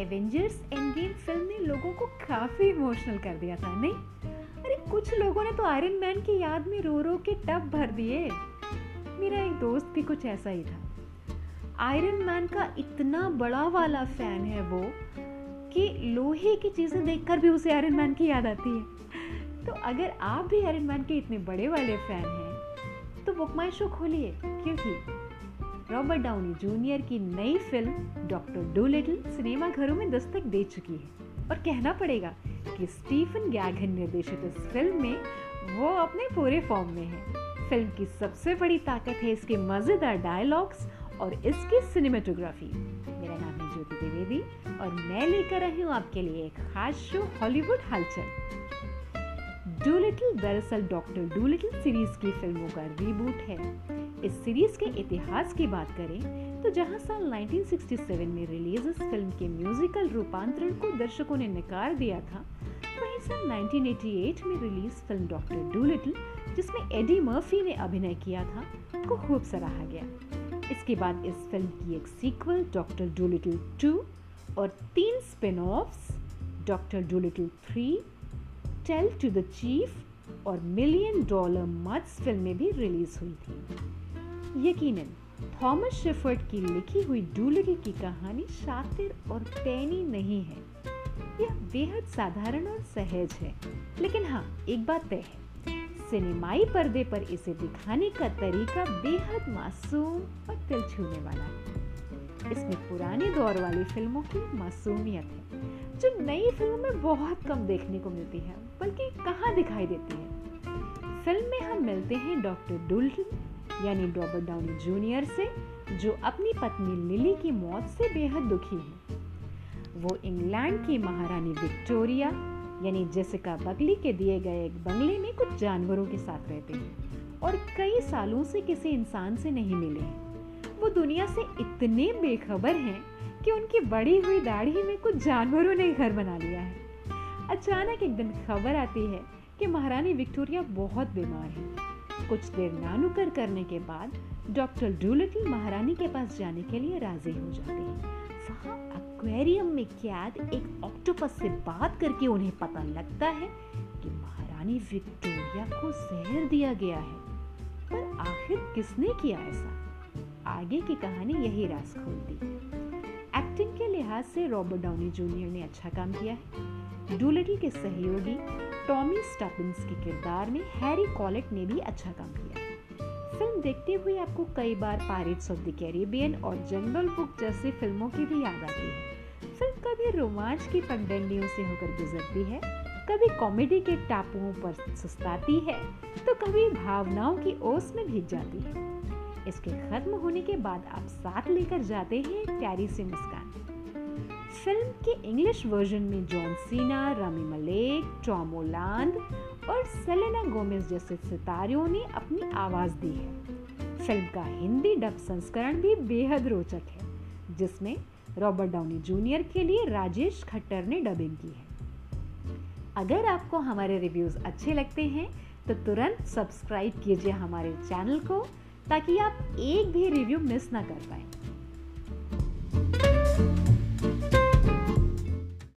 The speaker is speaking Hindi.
एवेंजर्स एंड गेम फ़िल्म ने लोगों को काफ़ी इमोशनल कर दिया था, नहीं? अरे, कुछ लोगों ने तो आयरन मैन की याद में रो रो के टब भर दिए। मेरा एक दोस्त भी कुछ ऐसा ही था। आयरन मैन का इतना बड़ा वाला फ़ैन है वो कि लोहे की चीज़ें देखकर भी उसे आयरन मैन की याद आती है। तो अगर आप भी आयरन मैन के इतने बड़े वाले फ़ैन हैं तो बुक माई शो खोलिए, क्योंकि रॉबर्ट डाउनी जूनियर की नई फ़िल्म डॉक्टर डू लिटिल सिनेमा घरों में दस्तक दे चुकी है। और कहना पड़ेगा कि स्टीफन गैगन निर्देशित इस फ़िल्म में वो अपने पूरे फॉर्म में है। फ़िल्म की सबसे बड़ी ताकत है इसके मज़ेदार डायलॉग्स और इसकी सिनेमेटोग्राफी मेरा नाम है ज्योति द्विवेदी और मैं लेकर आई हूँ आपके लिए एक खास शो हॉलीवुड हलचल। डू लिटिल दरअसल डॉक्टर डू लिटिल सीरीज़ की फ़िल्मों का रीबूट है। इस सीरीज़ के इतिहास की बात करें तो जहाँ साल 1967 में रिलीज़ इस फ़िल्म के म्यूजिकल रूपांतरण को दर्शकों ने नकार दिया था, वहीं साल 1988 में रिलीज़ फ़िल्म डॉक्टर डूलिटिल जिसमें एडी मर्फी ने अभिनय किया था, को खूब सराहा गया। इसके बाद इस फ़िल्म की एक सीक्वल डॉक्टर डूलिटिल 2 और तीन spin offs doctor Dolittle 3 tail to the chief और मिलियन डॉलर मथ्स फ़िल्में भी रिलीज़ हुई थी। यकीनन, थॉमस शेफर्ड की लिखी हुई डूलिटल की कहानी शातिर और पैनी नहीं है। यह बेहद साधारण और सहज है। लेकिन हाँ एक बात तय है, सिनेमाई पर्दे पर इसे दिखाने का तरीका बेहद मासूम और दिल छूने वाला है। इसमें पुराने दौर वाली फ़िल्मों की मासूमियत है, जो नई फ़िल्मों में बहुत कम देखने को मिलती है, बल्कि कहाँ दिखाई देती है। फ़िल्म में हम मिलते हैं डॉक्टर डुल्टन यानी रॉबर्ट डाउनी जूनियर से, जो अपनी पत्नी लिली की मौत से बेहद दुखी है। वो इंग्लैंड की महारानी विक्टोरिया, यानी जेसिका बगली के दिए गए एक बंगले में कुछ जानवरों के साथ रहते हैं और कई सालों से किसी इंसान से नहीं मिले हैं। वो दुनिया से इतने बेखबर हैं कि उनकी बड़ी हुई दाढ़ी में कुछ जानवरों ने घर बना लिया है। अचानक एक दिन खबर आती है कि महारानी विक्टोरिया बहुत बीमार है। कुछ देर नानुकर करने के बाद डॉक्टर डूलिटल महारानी के पास जाने के लिए राज़ी हो जाते हैं। वहाँ एक्वेरियम में कैद एक ऑक्टोपस से बात करके उन्हें पता लगता है कि महारानी विक्टोरिया को जहर दिया गया है? पर आखिर किसने किया ऐसा? आगे की कहानी यही राज खोलती। है एक्टिंग के लिहाज से रॉबर्ट डाउनी जूनियर ने अच्छा काम किया है। डूलिटल के सहयोगी टॉमी स्टबिन्स के किरदार में हैरी कॉलेट ने भी अच्छा काम किया फ़िल्म देखते हुए आपको कई बार पायरेट्स ऑफ़ द कैरिबियन और जंगल बुक जैसी फ़िल्मों की भी याद आती है। फ़िल्म कभी रोमांच की पगडंडियों से होकर गुजरती है, कभी कॉमेडी के टापुओं पर सुस्ताती है तो कभी भावनाओं की ओस में भीग जाती है। इसके खत्म होने के बाद आप साथ लेकर जाते हैं प्यारी सी मुस्कान। फ़िल्म के इंग्लिश वर्जन में John Cena Rami Malek Tom Holland और सेलेना गोमेज जैसे सितारियों ने अपनी आवाज़ दी है। फ़िल्म का हिंदी डब संस्करण भी बेहद रोचक है, जिसमें रॉबर्ट डाउनी जूनियर के लिए राजेश खट्टर ने डबिंग की है। अगर आपको हमारे रिव्यूज़ अच्छे लगते हैं तो तुरंत सब्सक्राइब कीजिए हमारे चैनल को, ताकि आप एक भी रिव्यू मिस ना कर पाए।